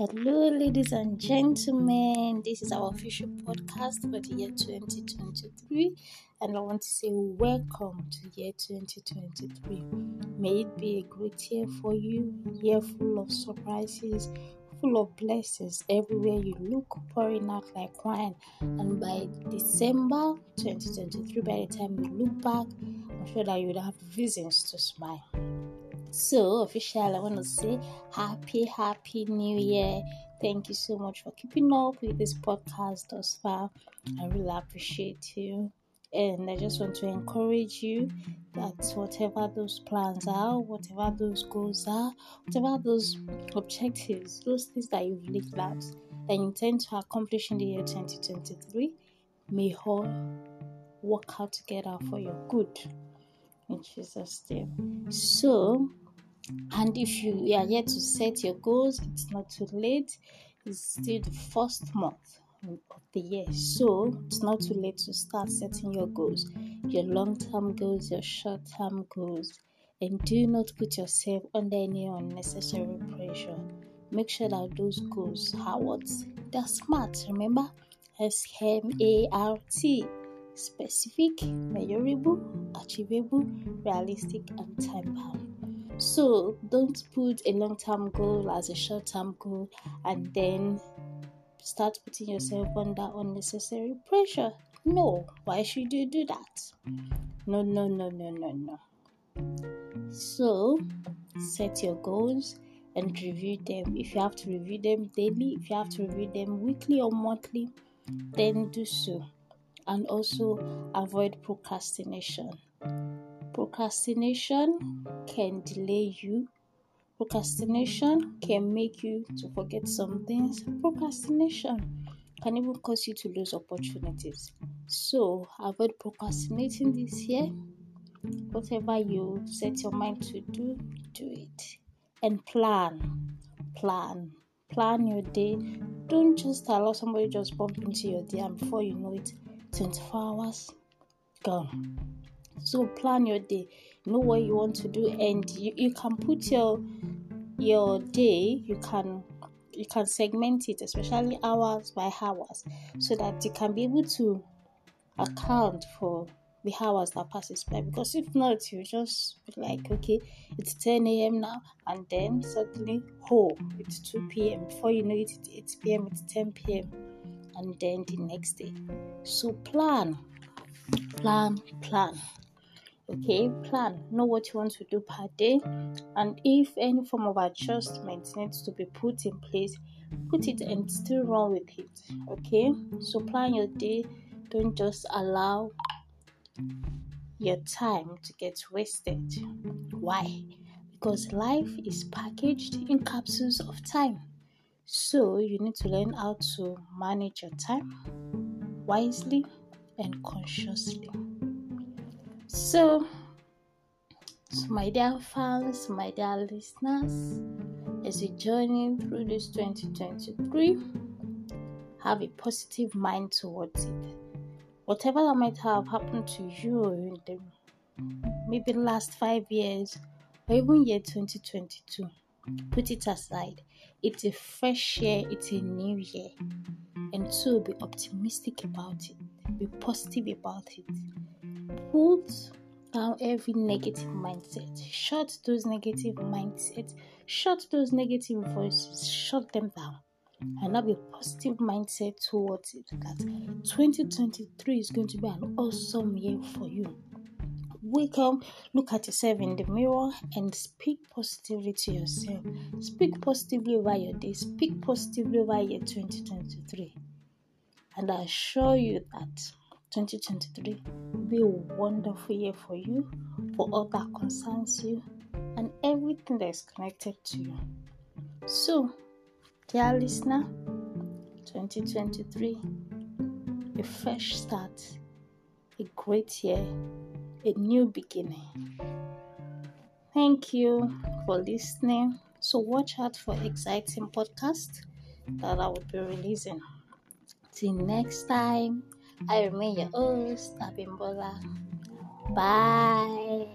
Hello, ladies and gentlemen. This is our official podcast for the year 2023, and I want to say welcome to year 2023. May it be a great year for you, year full of surprises, full of blessings everywhere you look, pouring out like wine. And by December 2023, by the time you look back, I'm sure that you would have reasons to smile. So, officially, I want to say happy, happy new year. Thank you so much for keeping up with this podcast thus far. I really appreciate you. And I just want to encourage you that whatever those plans are, whatever those goals are, whatever those objectives, those things that you've laid out and intend to accomplish in the year 2023, may all work out together for your good in Jesus' name. So, and if you are yet to set your goals, it's not too late. It's still the first month of the year, so it's not too late to start setting your goals, your long term goals, your short term goals, and do not put yourself under any unnecessary pressure. Make sure that those goals are what they're smart. Remember, S M A R T specific, measurable, achievable, realistic, and time bound. So don't put a long term goal as a short term goal and then start putting yourself under unnecessary pressure. No, why should you do that? No, no, no, no, no, no. So set your goals and review them. If you have to review them daily, if you have to review them weekly or monthly, then do so and also avoid procrastination. Procrastination can delay you. Procrastination can make you to forget some things. Procrastination can even cause you to lose opportunities. So avoid procrastinating this year. Whatever you set your mind to do, do it. And plan. Plan. Plan your day. Don't just allow somebody just bump into your day and before you know it, 24 hours gone. So plan your day, know what you want to do, and you, you can put your your day, you can you can segment it, especially hours by hours, so that you can be able to account for the hours that passes by because if not you just be like okay it's 10 a.m now and then suddenly oh it's 2 p.m before you know it it's 8 p.m it's 10 p.m and then the next day. So plan, plan, plan. Okay, plan. Know what you want to do per day, and if any form of adjustment needs to be put in place, put it and still run with it. Okay, so plan your day. Don't just allow your time to get wasted. Why? Because life is packaged in capsules of time. So, you need to learn how to manage your time wisely and consciously. So, my dear fans, my dear listeners, as you journey through this 2023, have a positive mind towards it. Whatever that might have happened to you in the maybe last five years or even year 2022 Put it aside. It's a fresh year, it's a new year. And so be optimistic about it, be positive about it. Put down every negative mindset, shut those negative mindsets, shut those negative voices, shut them down. And have a positive mindset towards it. That 2023 is going to be an awesome year for you. Wake up, look at yourself in the mirror, and speak positively to yourself. Speak positively over your day, speak positively over year 2023. And I assure you that 2023 will be a wonderful year for you, for all that concerns you, and everything that is connected to you. So, dear listener, 2023, a fresh start, a great year a new beginning. Thank you for listening. So watch out for exciting podcast that I will be releasing. Till next time, I remain your host, Abimbola. Bye.